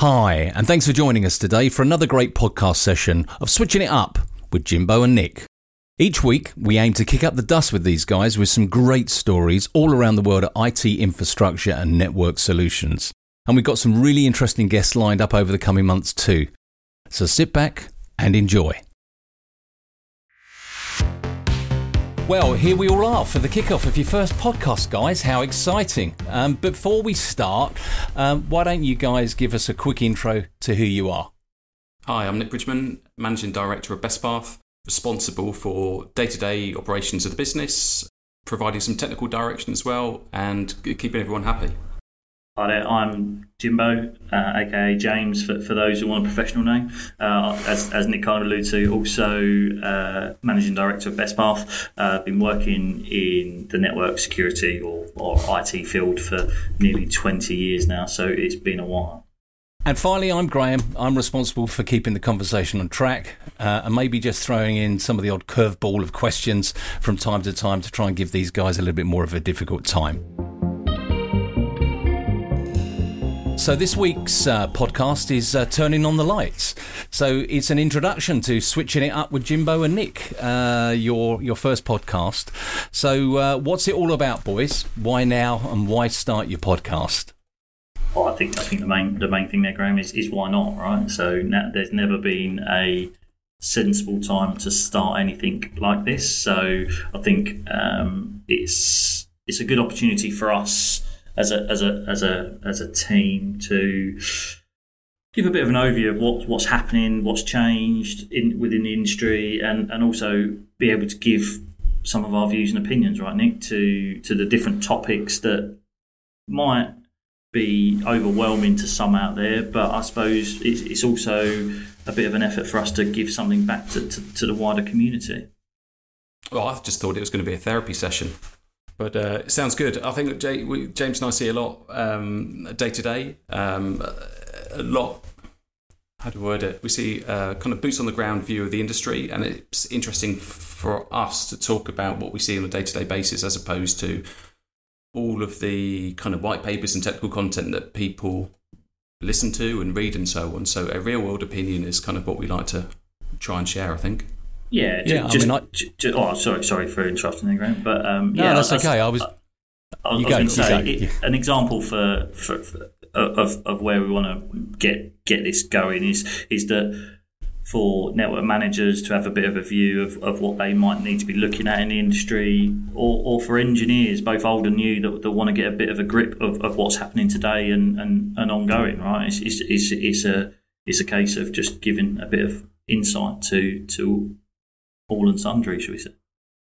Hi, and thanks for joining us today for another great podcast session of Switching It Up with Jimbo and Nick. Each week, we aim to kick up the dust with these guys with some great stories all around the world of IT infrastructure and network solutions. And we've got some really interesting guests lined up over the coming months too. So sit back and enjoy. Well, here we all are for the kickoff of your first podcast, guys. How exciting! Um, before we start, um, why don't you guys give us a quick intro to who you are? Hi, I'm Nick Bridgman, Managing Director of Best Bestpath, responsible for day to day operations of the business, providing some technical direction as well, and keeping everyone happy. Hi there, I'm Jimbo, uh, aka James, for, for those who want a professional name. Uh, as, as Nick kind of alluded to, also uh, Managing Director of Bestpath. Uh, been working in the network security or, or IT field for nearly 20 years now, so it's been a while. And finally, I'm Graham. I'm responsible for keeping the conversation on track uh, and maybe just throwing in some of the odd curveball of questions from time to time to try and give these guys a little bit more of a difficult time. So, this week's uh, podcast is uh, Turning on the Lights. So, it's an introduction to Switching It Up with Jimbo and Nick, uh, your, your first podcast. So, uh, what's it all about, boys? Why now and why start your podcast? Well, I think I think the main the main thing there, Graham, is, is why not, right? So there's never been a sensible time to start anything like this. So I think um, it's it's a good opportunity for us as a as a as a as a team to give a bit of an overview of what what's happening, what's changed in within the industry, and and also be able to give some of our views and opinions, right, Nick, to to the different topics that might be overwhelming to some out there, but I suppose it's, also a bit of an effort for us to give something back to, to, to the wider community. Well, I just thought it was going to be a therapy session. But uh, it sounds good. I think we, James and I see a lot day to day. A lot. How to word it? We see uh, kind of boots on the ground view of the industry, and it's interesting for us to talk about what we see on a day to day basis, as opposed to all of the kind of white papers and technical content that people listen to and read and so on. So a real world opinion is kind of what we like to try and share. I think. Yeah, yeah. Just, I mean, I, just, oh, sorry, sorry for interrupting there, Graham. But um, no, yeah, that's okay. I was. I, I was going to say it, an example for, for, for, of of where we want to get get this going is is that for network managers to have a bit of a view of, of what they might need to be looking at in the industry, or, or for engineers, both old and new, that, that want to get a bit of a grip of, of what's happening today and, and, and ongoing, right? It's, it's, it's, it's, a, it's a case of just giving a bit of insight to, to all and sundry, shall we say.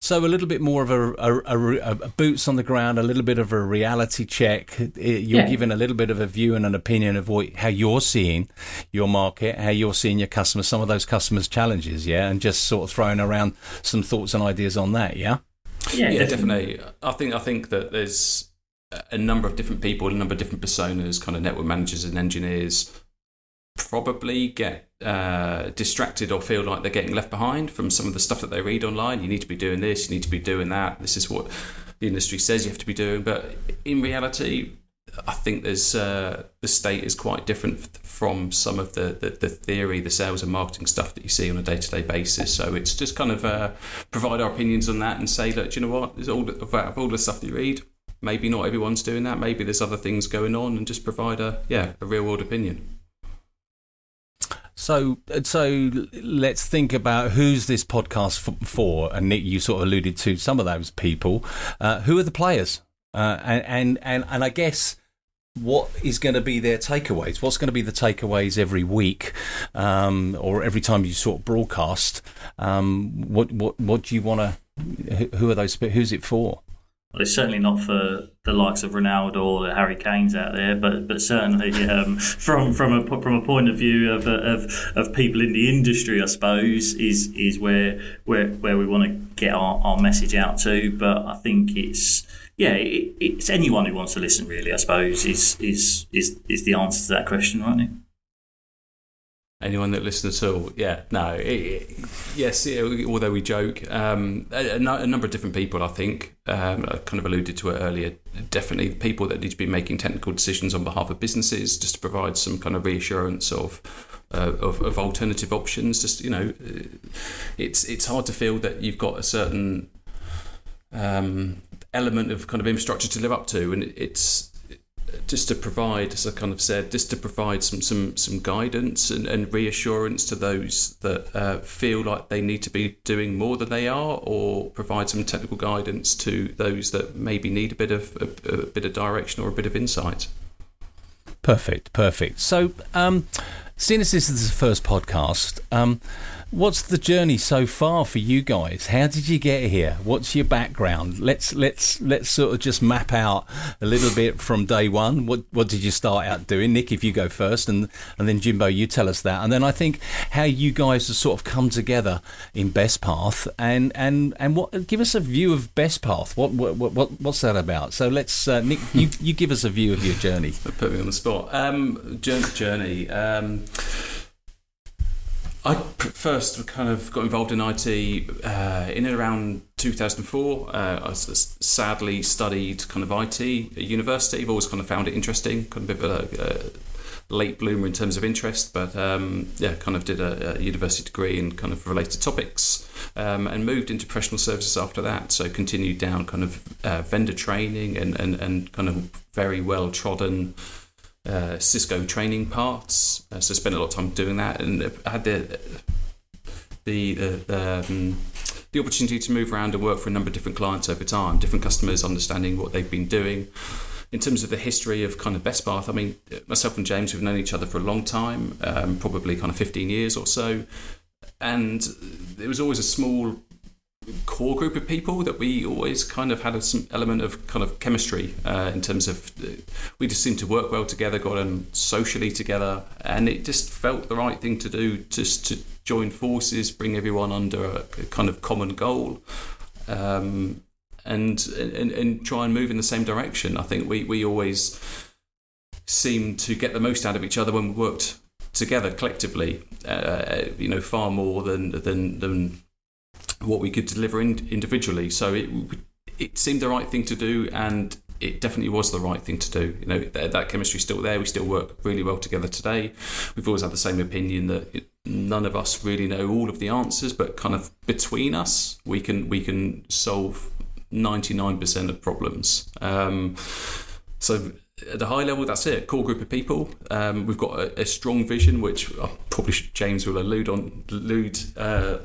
So a little bit more of a, a, a, a, boots on the ground, a little bit of a reality check. You're yeah. giving a little bit of a view and an opinion of what, how you're seeing your market, how you're seeing your customers, some of those customers' challenges, yeah, and just sort of throwing around some thoughts and ideas on that, yeah. Yeah, yeah definitely. I think I think that there's a number of different people, a number of different personas, kind of network managers and engineers probably get uh, distracted or feel like they're getting left behind from some of the stuff that they read online. You need to be doing this, you need to be doing that. This is what the industry says you have to be doing. But in reality, I think there's uh, the state is quite different from some of the, the, the, theory, the sales and marketing stuff that you see on a day to day basis. So it's just kind of uh, provide our opinions on that and say, look, you know what? There's all of all the stuff that you read. Maybe not everyone's doing that. Maybe there's other things going on, and just provide a yeah a real world opinion. So, so let's think about who's this podcast for. And Nick, you sort of alluded to some of those people. Uh, who are the players? Uh, and, and and and I guess what is going to be their takeaways? What's going to be the takeaways every week, um, or every time you sort of broadcast? Um, what what what do you want to? Who are those? Who's it for? Well, it's certainly not for the likes of Ronaldo or the Harry Kane's out there, but but certainly um, from from a from a point of view of, of of people in the industry, I suppose is is where where where we want to get our, our message out to. But I think it's yeah, it, it's anyone who wants to listen. Really, I suppose is is is is the answer to that question, right? Nick? Anyone that listens at all, yeah, no, it, it, yes, it, although we joke, um, a, a, number of different people, I think, um, I kind of alluded to it earlier, definitely people that need to be making technical decisions on behalf of businesses just to provide some kind of reassurance of. Uh, of, of alternative options, just you know, it's it's hard to feel that you've got a certain um, element of kind of infrastructure to live up to, and it's just to provide, as I kind of said, just to provide some some some guidance and, and reassurance to those that uh, feel like they need to be doing more than they are, or provide some technical guidance to those that maybe need a bit of a, a bit of direction or a bit of insight. Perfect, perfect. So, um, seeing as this is the first podcast, um, What's the journey so far for you guys? How did you get here? What's your background? Let's let's let's sort of just map out a little bit from day one. What what did you start out doing, Nick? If you go first, and and then Jimbo, you tell us that, and then I think how you guys have sort of come together in Best Path, and and and what give us a view of Best Path. What what, what what's that about? So let's uh, Nick, you you give us a view of your journey. Put me on the spot. Um, journey. Um, I first kind of got involved in IT uh, in and around 2004. Uh, I sadly studied kind of IT at university. I've always kind of found it interesting, kind of a bit of a, a late bloomer in terms of interest, but um, yeah, kind of did a, a, university degree in kind of related topics um, and moved into professional services after that. So continued down kind of uh, vendor training and, and, and kind of very well trodden uh, Cisco training parts. Uh, so spent a lot of time doing that, and had the the the, um, the opportunity to move around and work for a number of different clients over time, different customers, understanding what they've been doing. In terms of the history of kind of Best Path, I mean, myself and James we've known each other for a long time, um, probably kind of 15 years or so. And it was always a small core group of people that we always kind of had a, some element of kind of chemistry uh, in terms of uh, we just seemed to work well together, got on socially together, and it just felt the right thing to do just to join forces, bring everyone under a, a kind of common goal. Um, and, and and try and move in the same direction. I think we, we always seemed to get the most out of each other when we worked together collectively. Uh, you know, far more than than than what we could deliver in, individually. So it it seemed the right thing to do, and it definitely was the right thing to do. You know, that, that chemistry is still there. We still work really well together today. We've always had the same opinion that none of us really know all of the answers, but kind of between us, we can we can solve ninety nine percent of problems. Um, so at a high level, that's it. Core group of people. Um, we've got a, a, strong vision, which uh, probably James will allude on allude uh,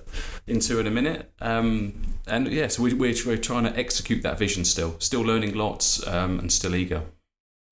into in a minute. Um, and yeah, so we, we're, we're trying to execute that vision still, still learning lots, um, and still eager.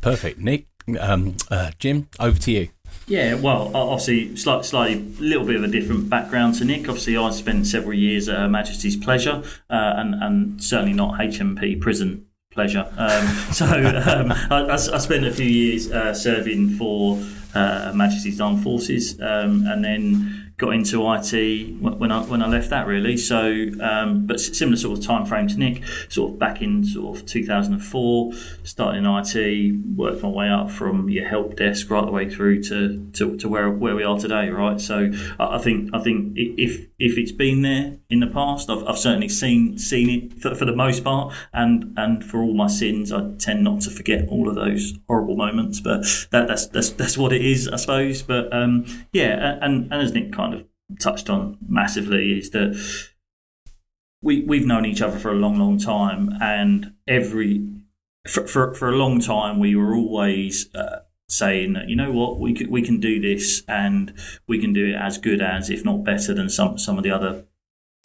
Perfect, Nick. Um, uh, Jim, over to you. Yeah, well, obviously, slightly, slightly, little bit of a different background to Nick. Obviously, I spent several years at Her Majesty's Pleasure, uh, and, and certainly not HMP prison pleasure. Um, so um, I, I, spent a few years uh, serving for uh, Majesty's Armed Forces, um, and then got into IT when I when I left that really. So, um, but similar sort of time frame to Nick, sort of back in sort of 2004, started in IT, worked my way up from your help desk right the way through to, to, to where where we are today, right? So, I think I think if if it's been there in the past, I've, I've certainly seen seen it for, for the most part, and and for all my sins, I tend not to forget all of those horrible moments. But that, that's that's that's what it is, I suppose. But um, yeah, and and as Nick kind touched on massively is that we we've known each other for a long, long time, and every for for, for a long time we were always. Uh, saying that you know what? We could, we can do this and we can do it as good as if not better than some some of the other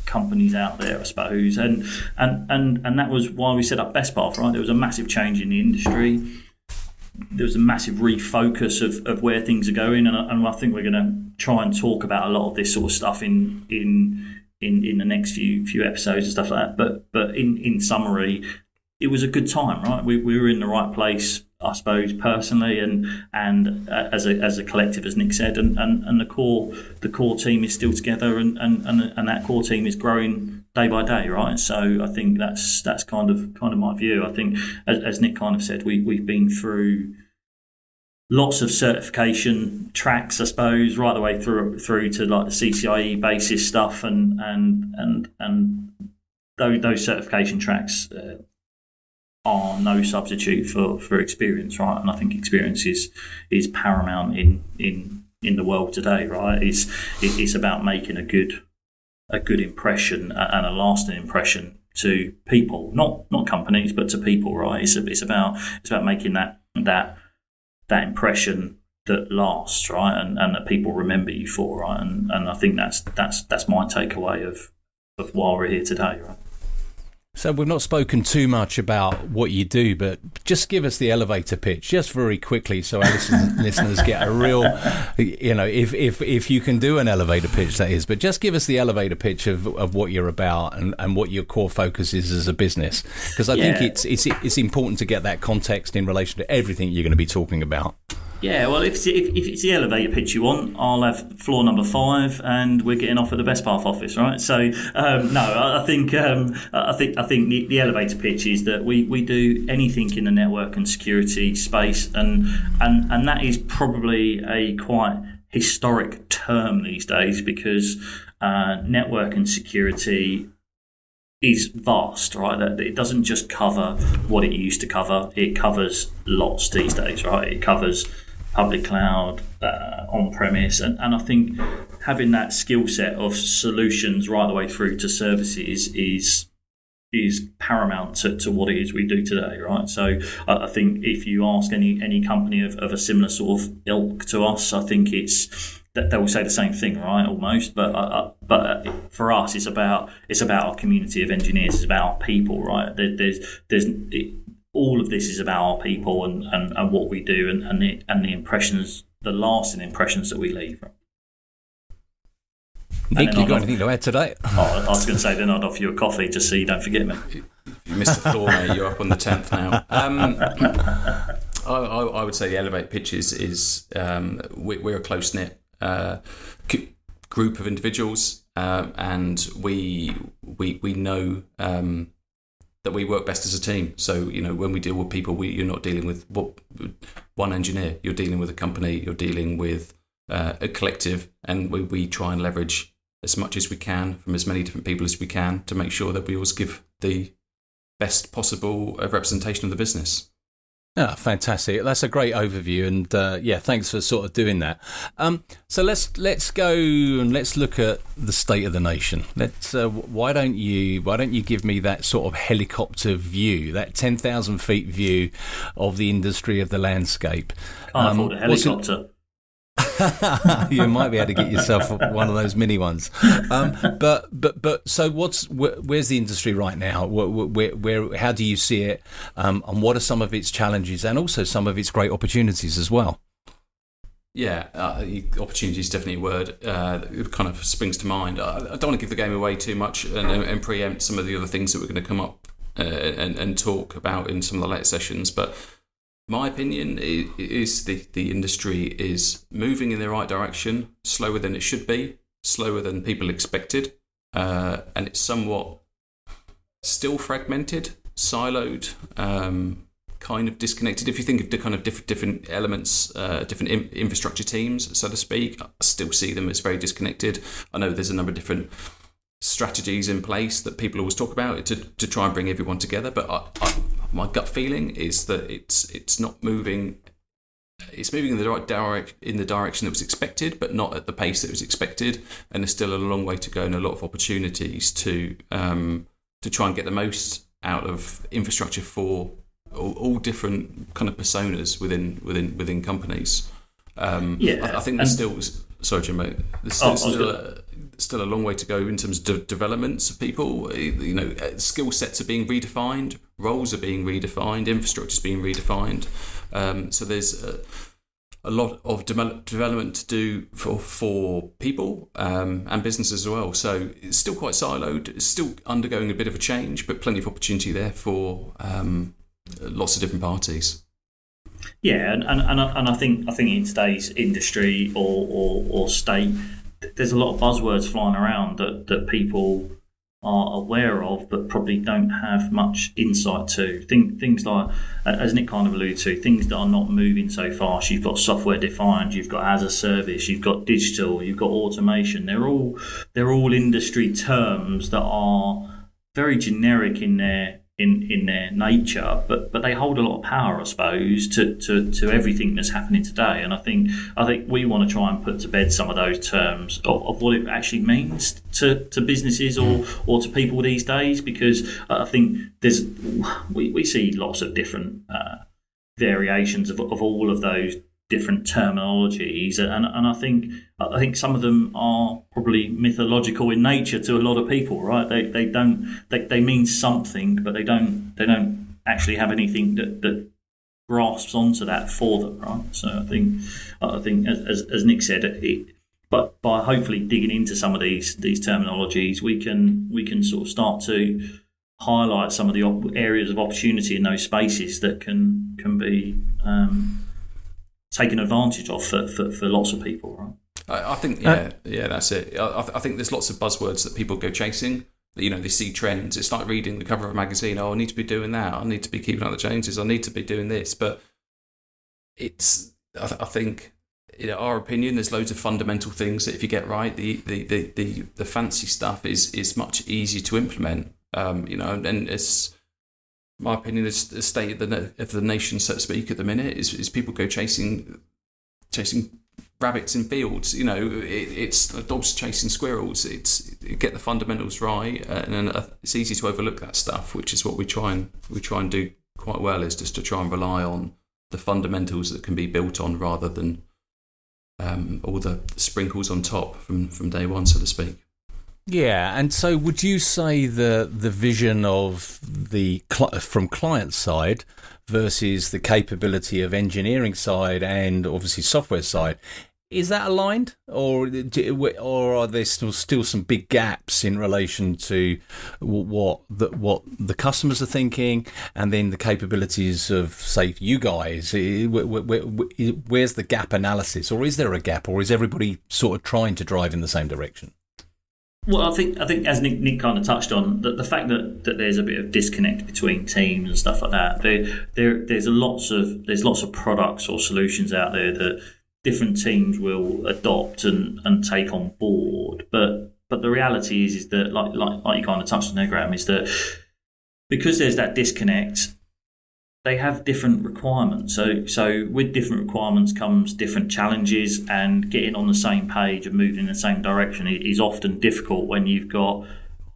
companies out there I suppose. And and and and that was why we set up Best Path right? There was a massive change in the industry. There was a massive refocus of, of where things are going, and, and I think we're going to try and talk about a lot of this sort of stuff in in in, in the next few few episodes and stuff like that. But but in, in summary, it was a good time, right? We, we were in the right place, I suppose, personally, and and as a as a collective, as Nick said, and, and, and the core the core team is still together, and, and, and, and that core team is growing day by day, right? So I think that's that's kind of kind of my view. I think, as, as Nick kind of said, we we've been through lots of certification tracks, I suppose, right the way through through to like the CCIE basis stuff, and and and and those, those certification tracks uh, are no substitute for, for experience, right? And I think experience is is paramount in in in the world today, right? It's it's about making a good a good impression and a lasting impression to people, not not companies, but to people, right? It's it's about it's about making that that that impression that lasts, right, and, and that people remember you for, right, and and I think that's that's that's my takeaway of of why we're here today, right. So we've not spoken too much about what you do, but just give us the elevator pitch, just very quickly, so our listeners get a real, you know, if, if if you can do an elevator pitch, that is. But just give us the elevator pitch of, of what you're about and, and what your core focus is as a business, because I yeah. think it's it's it's important to get that context in relation to everything you're going to be talking about. Yeah, well, if it's, if, if it's the elevator pitch you want, I'll have floor number five, and we're getting off at the best path office, right? So, um, no, I, think um, I think I think the, the, elevator pitch is that we, we do anything in the network and security space, and and and that is probably a quite historic term these days because uh, network and security is vast, right? That it doesn't just cover what it used to cover; it covers lots these days, right? It covers public cloud, uh, on premise, and, and I think having that skill set of solutions right the way through to services is is paramount to, to what it is we do today, right? So I, I think if you ask any any company of, of a similar sort of ilk to us, I think it's that they will say the same thing, right? Almost, but uh, uh but uh, for us, it's about it's about our community of engineers. It's about our people, right? There, there's there's it, all of this is about our people and, and, and what we do and, and the and the impressions, the lasting impressions that we leave. Nick, you got anything to add today? Oh, I was going to say, then I'd offer you a coffee just so you don't forget me. You missed the floor. You're up on the tenth now. Um, I, I, would say the elevate pitches is um, we, are a close knit uh, group of individuals, uh, and we we we know um, that we work best as a team. So you know, when we deal with people, we, you're not dealing with one engineer. You're dealing with a company. You're dealing with uh, a collective, and we, we try and leverage as much as we can from as many different people as we can to make sure that we always give the best possible uh, representation of the business. Yeah, fantastic. That's a great overview, and uh, yeah, thanks for sort of doing that. Um, so let's let's go and let's look at the state of the nation. Let's. Uh, why don't you Why don't you give me that sort of helicopter view, that ten thousand feet view of the industry of the landscape? Can't um, afford a helicopter. you might be able to get yourself one of those mini ones. Um, but but but so what's where's the industry right now? Where, where, where how do you see it? Um, and what are some of its challenges and also some of its great opportunities as well? Yeah, uh, opportunity is definitely a word uh, that kind of springs to mind. I, I, don't want to give the game away too much and, and preempt some of the other things that we're going to come up uh, and, and talk about in some of the later sessions, but my opinion is the, the industry is moving in the right direction, slower than it should be, slower than people expected, uh, and it's somewhat still fragmented, siloed, um, kind of disconnected. If you think of the kind of different different elements, uh, different in- infrastructure teams, so to speak, I still see them as very disconnected. I know there's a number of different strategies in place that people always talk about to, to try and bring everyone together, but I, I my gut feeling is that it's it's not moving. It's moving in the right direct in the direction that was expected, but not at the pace that was expected, and there's still a long way to go and a lot of opportunities to um, to try and get the most out of infrastructure for all, all different kind of personas within within within companies. Um, yeah, I, I, think there's still sorry, Jim, there's still, oh, still a, still a long way to go in terms of de- developments of people. You know, uh, skill sets are being redefined, roles are being redefined, infrastructure is being redefined. Um, so there's a, a, lot of de- development to do for for people um, and businesses as well. So it's still quite siloed. It's still undergoing a bit of a change, but plenty of opportunity there for um, lots of different parties. Yeah, and, and, and, I, and I think I think in today's industry or, or, or state, there's a lot of buzzwords flying around that, that people are aware of, but probably don't have much insight to. Think, things like, as Nick kind of alluded to, things that are not moving so fast. You've got software defined, you've got as a service, you've got digital, you've got automation. They're all they're all industry terms that are very generic in their in, in their nature, but but they hold a lot of power, I suppose, to, to, to everything that's happening today. And I think I think we want to try and put to bed some of those terms of, of what it actually means to, to businesses or, or to people these days, because I think there's we, we see lots of different uh, variations of, of all of those different terminologies, and, and I think I think some of them are probably mythological in nature to a lot of people, right? They they don't they, they mean something, but they don't they don't actually have anything that, that grasps onto that for them, right? So I think I think as, as Nick said, it, but by hopefully digging into some of these these terminologies, we can we can sort of start to highlight some of the op- areas of opportunity in those spaces that can can be um, taken advantage of for, for, for lots of people, right? I, I think yeah, uh, yeah, that's it. I, I, think there's lots of buzzwords that people go chasing. You know, they see trends. It's like reading the cover of a magazine. Oh, I need to be doing that. I need to be keeping up the Joneses. I need to be doing this. But it's, I, I think, in our opinion, there's loads of fundamental things that if you get right, the the the the, the fancy stuff is is much easier to implement. Um, you know, and it's my opinion is the state of the, of the nation, so to speak, at the minute is, is people go chasing chasing rabbits in fields. You know, it, it's dogs chasing squirrels. It's get the fundamentals right, and uh, it's easy to overlook that stuff, which is what we try and we try and do quite well. Is just to try and rely on the fundamentals that can be built on rather than um, all the sprinkles on top from from day one, so to speak. Yeah, and so would you say the the vision of the from client side versus the capability of engineering side and obviously software side is that aligned, or or are there still still some big gaps in relation to what the, what the customers are thinking, and then the capabilities of say you guys? Where's the gap analysis, or is there a gap, or is everybody sort of trying to drive in the same direction? Well, I think I think as Nick, Nick kind of touched on, that the fact that, that there's a bit of disconnect between teams and stuff like that. There, there there's lots of there's lots of products or solutions out there that different teams will adopt and, and take on board. But but the reality is is that like like, like you kind of touched on there, Graham, is that because there's that disconnect, they have different requirements. So, so with different requirements comes different challenges, and getting on the same page and moving in the same direction is often difficult when you've got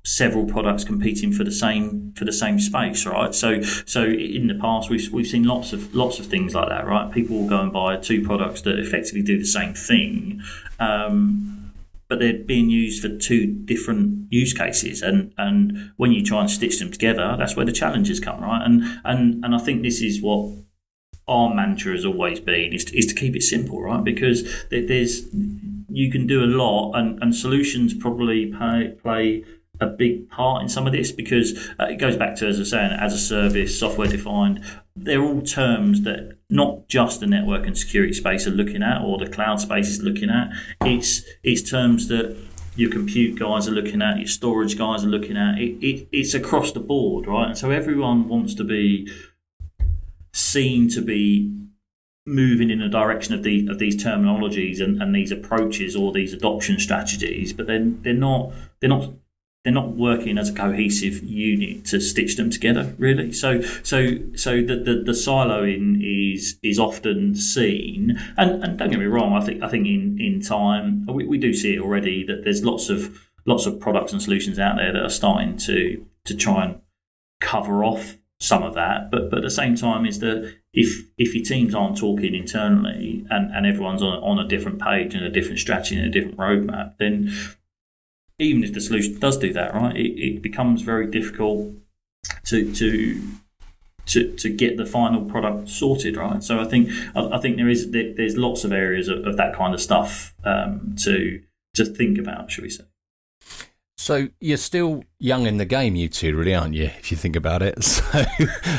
several products competing for the same for the same space, right? So, so in the past we've we've seen lots of lots of things like that, right? People will go and buy two products that effectively do the same thing. Um, but they're being used for two different use cases. And, and when you try and stitch them together, that's where the challenges come, right? And and and I think this is what our mantra has always been is to, is to keep it simple, right? Because there's you can do a lot, and, and solutions probably play, play a big part in some of this because uh, it goes back to as I was saying, as a service, software defined. They're all terms that not just the network and security space are looking at, or the cloud space is looking at. It's it's terms that your compute guys are looking at, your storage guys are looking at. It, it, it's across the board, right? And so everyone wants to be seen to be moving in the direction of the of these terminologies and, and these approaches or these adoption strategies, but then they're not they're not they're not working as a cohesive unit to stitch them together really. So so so the the, the siloing is is often seen. And and don't get me wrong i think i think in in time we, we do see it already that there's lots of lots of products and solutions out there that are starting to to try and cover off some of that. But but at the same time is that if if your teams aren't talking internally and, and everyone's on, on a different page and a different strategy and a different roadmap then even if the solution does do that, right, it, it becomes very difficult to to to, to get the final product sorted, right? So I think I, think there is there's lots of areas of, of that kind of stuff um, to to think about, should we say? So you're still young in the game, you two, really, aren't you? If you think about it. So,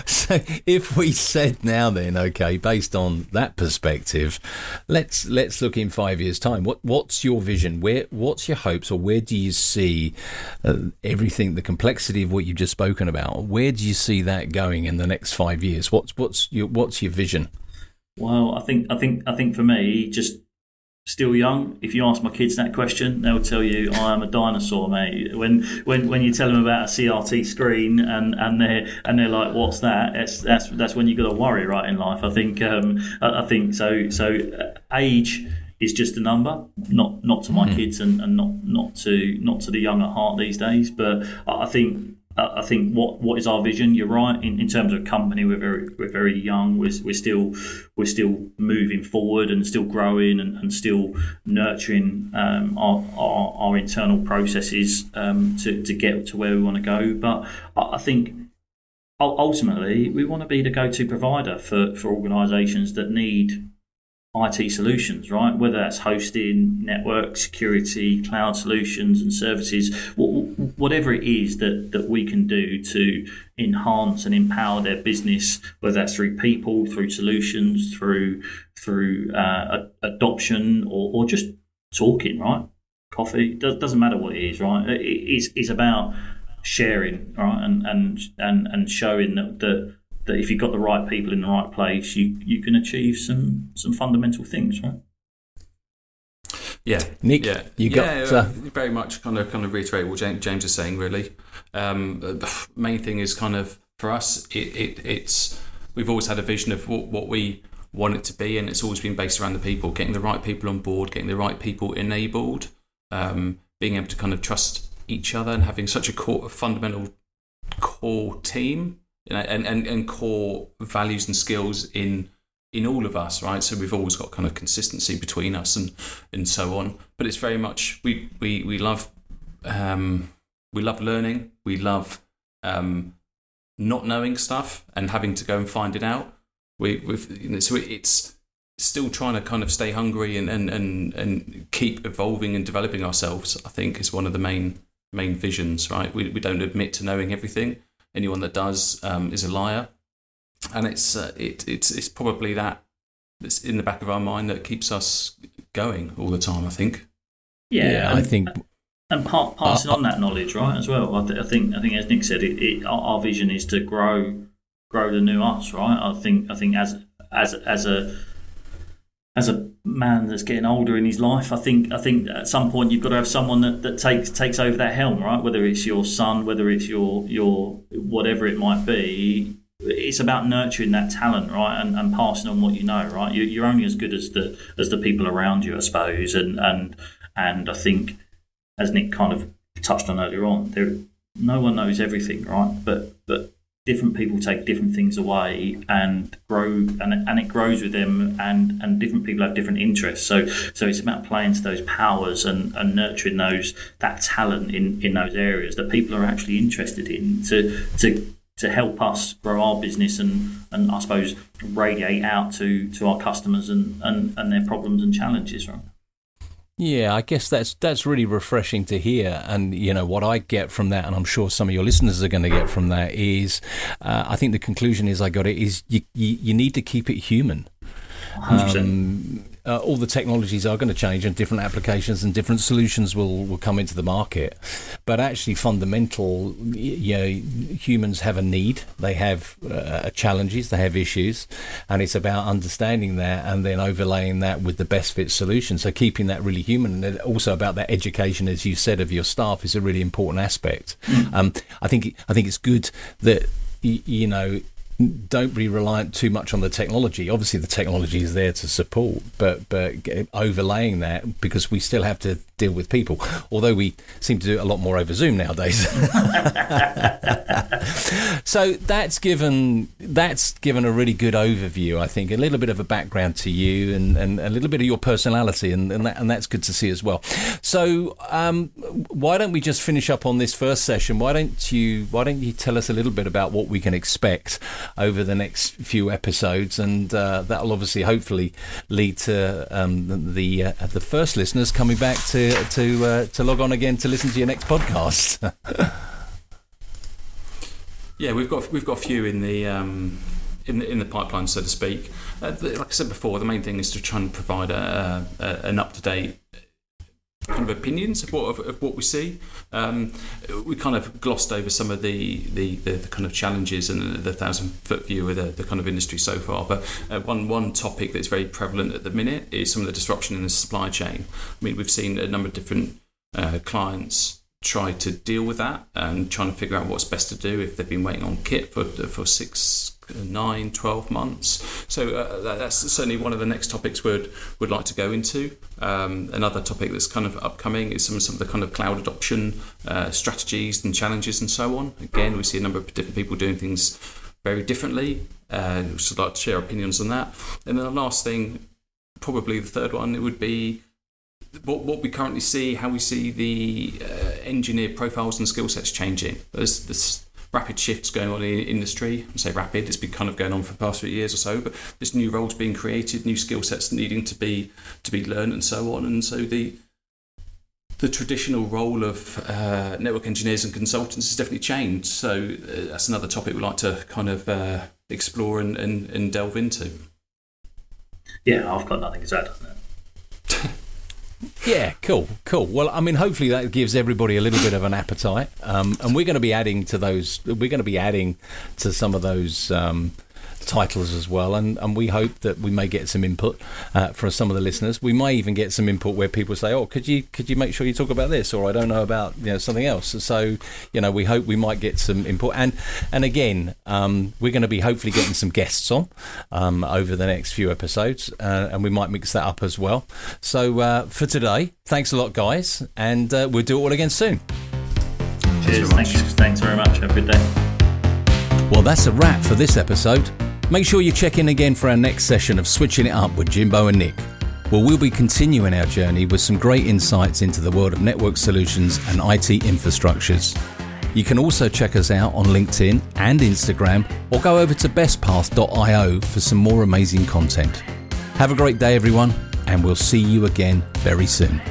so if we said now, then, okay, based on that perspective, let's let's look in five years' time. What what's your vision? Where what's your hopes, or where do you see uh, everything, the complexity of what you've just spoken about? Where do you see that going in the next five years? What's what's your what's your vision? Well, I think I think I think for me, just still young. If you ask my kids that question, they'll tell you I am a dinosaur, mate. When when when you tell them about a CRT screen and and they're and they're like, "What's that?" That's that's that's when you got to worry, right? In life, I think um, I, I think so. So uh, age is just a number, not not to my mm. kids and, and not not to not to the young at heart these days. But I think I think what, what is our vision? You're right. In, in terms of company, we're very we're very young. We're, we're still we're still moving forward and still growing and, and still nurturing um, our, our, our internal processes um, to to get to where we want to go. But I think ultimately we want to be the go-to provider for for organisations that need IT solutions, right? Whether that's hosting, network security, cloud solutions and services, whatever it is that, that we can do to enhance and empower their business, whether that's through people, through solutions, through through uh, adoption, or, or just talking, right? Coffee Does, doesn't matter what it is, right? it's, it's about sharing, right, and and and and showing that that that if you've got the right people in the right place, you you can achieve some some fundamental things, right? Yeah, Nick, yeah, you got yeah, uh, very much kind of kind of reiterate what James, James is saying. Really, um, the main thing is kind of for us, it, it it's we've always had a vision of what, what we want it to be, and it's always been based around the people, getting the right people on board, getting the right people enabled, um, being able to kind of trust each other, and having such a core, fundamental core team you know, and, and, and core values and skills in in all of us, right? So we've always got kind of consistency between us and and so on. But it's very much we we we love um, we love learning. We love um, not knowing stuff and having to go and find it out. We we've you know, so it's still trying to kind of stay hungry and, and, and, and keep evolving and developing ourselves. I think is one of the main main visions, right? We we don't admit to knowing everything anyone that does um, is a liar, and it's uh, it, it's it's probably that that's in the back of our mind that keeps us going all the time. I think. Yeah, yeah and, I think. And part, passing uh, on that knowledge, right, as well. I, th- I think, I think, as Nick said, it, it, our, our vision is to grow, grow the new us, right? I think, I think, as as as a as a man that's getting older in his life, I think I think at some point you've got to have someone that, that takes takes over that helm, right? Whether it's your son, whether it's your your whatever it might be, it's about nurturing that talent, right, and, and passing on what you know, right. You, you're only as good as the as the people around you, I suppose, and and and I think as Nick kind of touched on earlier on, there no one knows everything, right? But but different people take different things away and grow and, and it grows with them and and different people have different interests so so it's about playing to those powers and, and nurturing those that talent in in those areas that people are actually interested in to to to help us grow our business and, and I suppose radiate out to, to our customers and, and, and their problems and challenges, right? Yeah, I guess that's that's really refreshing to hear, and you know what I get from that, and I'm sure some of your listeners are going to get from that is, uh, I think the conclusion is I got it is you you, you need to keep it human. Um, uh, all the technologies are going to change and different applications and different solutions will, will come into the market. But actually, fundamental, you know, humans have a need, they have uh, challenges, they have issues, and it's about understanding that and then overlaying that with the best fit solution. So keeping that really human, and also about that education, as you said, of your staff is a really important aspect. Mm. Um, I think I think it's good that you know don't be reliant too much on the technology. Obviously, the technology is there to support, but but overlaying that because we still have to deal with people. Although we seem to do it a lot more over Zoom nowadays. so that's given that's given a really good overview. I think a little bit of a background to you and, and a little bit of your personality, and and, that, and that's good to see as well. So um, why don't we just finish up on this first session? Why don't you why don't you tell us a little bit about what we can expect? over the next few episodes, and uh, that'll obviously hopefully lead to um, the uh, the first listeners coming back to to to uh, to log on again to listen to your next podcast. yeah, we've got we've got a few in the. Um, in the, in the pipeline, so to speak. Uh, like I said before, the main thing is to try and provide a, a, an up to date kind of opinions of what of, of what we see. Um, we kind of glossed over some of the the, the, the kind of challenges and the, thousand foot view of the, the kind of industry so far. But uh, one one topic that's very prevalent at the minute is some of the disruption in the supply chain. I mean, we've seen a number of different uh, clients try to deal with that and trying to figure out what's best to do if they've been waiting on kit for for six nine, 12 months. So uh, that's certainly one of the next topics we'd, would like to go into. Um, another topic that's kind of upcoming is some, some of the kind of cloud adoption uh, strategies and challenges and so on. Again, we see a number of different people doing things very differently. Uh, so I'd like to share opinions on that. And then the last thing, probably the third one, it would be what, what we currently see, how we see the uh, engineer profiles and skill sets changing. There's, there's rapid shifts going on in industry. I say rapid, it's been kind of going on for the past few years or so, but there's new roles being created, new skill sets needing to be to be learned, and so on. And so the the traditional role of uh, network engineers and consultants has definitely changed. So uh, that's another topic we'd like to kind of uh, explore and, and, and delve into. Yeah, I've got nothing to add on that. Yeah, cool, cool. Well, I mean, hopefully that gives everybody a little bit of an appetite, um, and we're going to be adding to those. We're going to be adding to some of those um, titles as well, and, and we hope that we may get some input uh, from some of the listeners. We may even get some input where people say, "Oh, could you could you make sure you talk about this?" or "I don't know about you know something else." So you know, we hope we might get some input, and and again, um, we're going to be hopefully getting some guests on um, over the next few episodes, uh, and we might mix that up as well. So uh, for today, thanks a lot, guys, and uh, we'll do it all again soon. Cheers. Thanks, thanks very much. Have a good day. Well, that's a wrap for this episode. Make sure you check in again for our next session of Switching It Up with Jimbo and Nick, where we'll be continuing our journey with some great insights into the world of network solutions and IT infrastructures. You can also check us out on LinkedIn and Instagram, or go over to bestpath.io for some more amazing content. Have a great day, everyone, and we'll see you again very soon.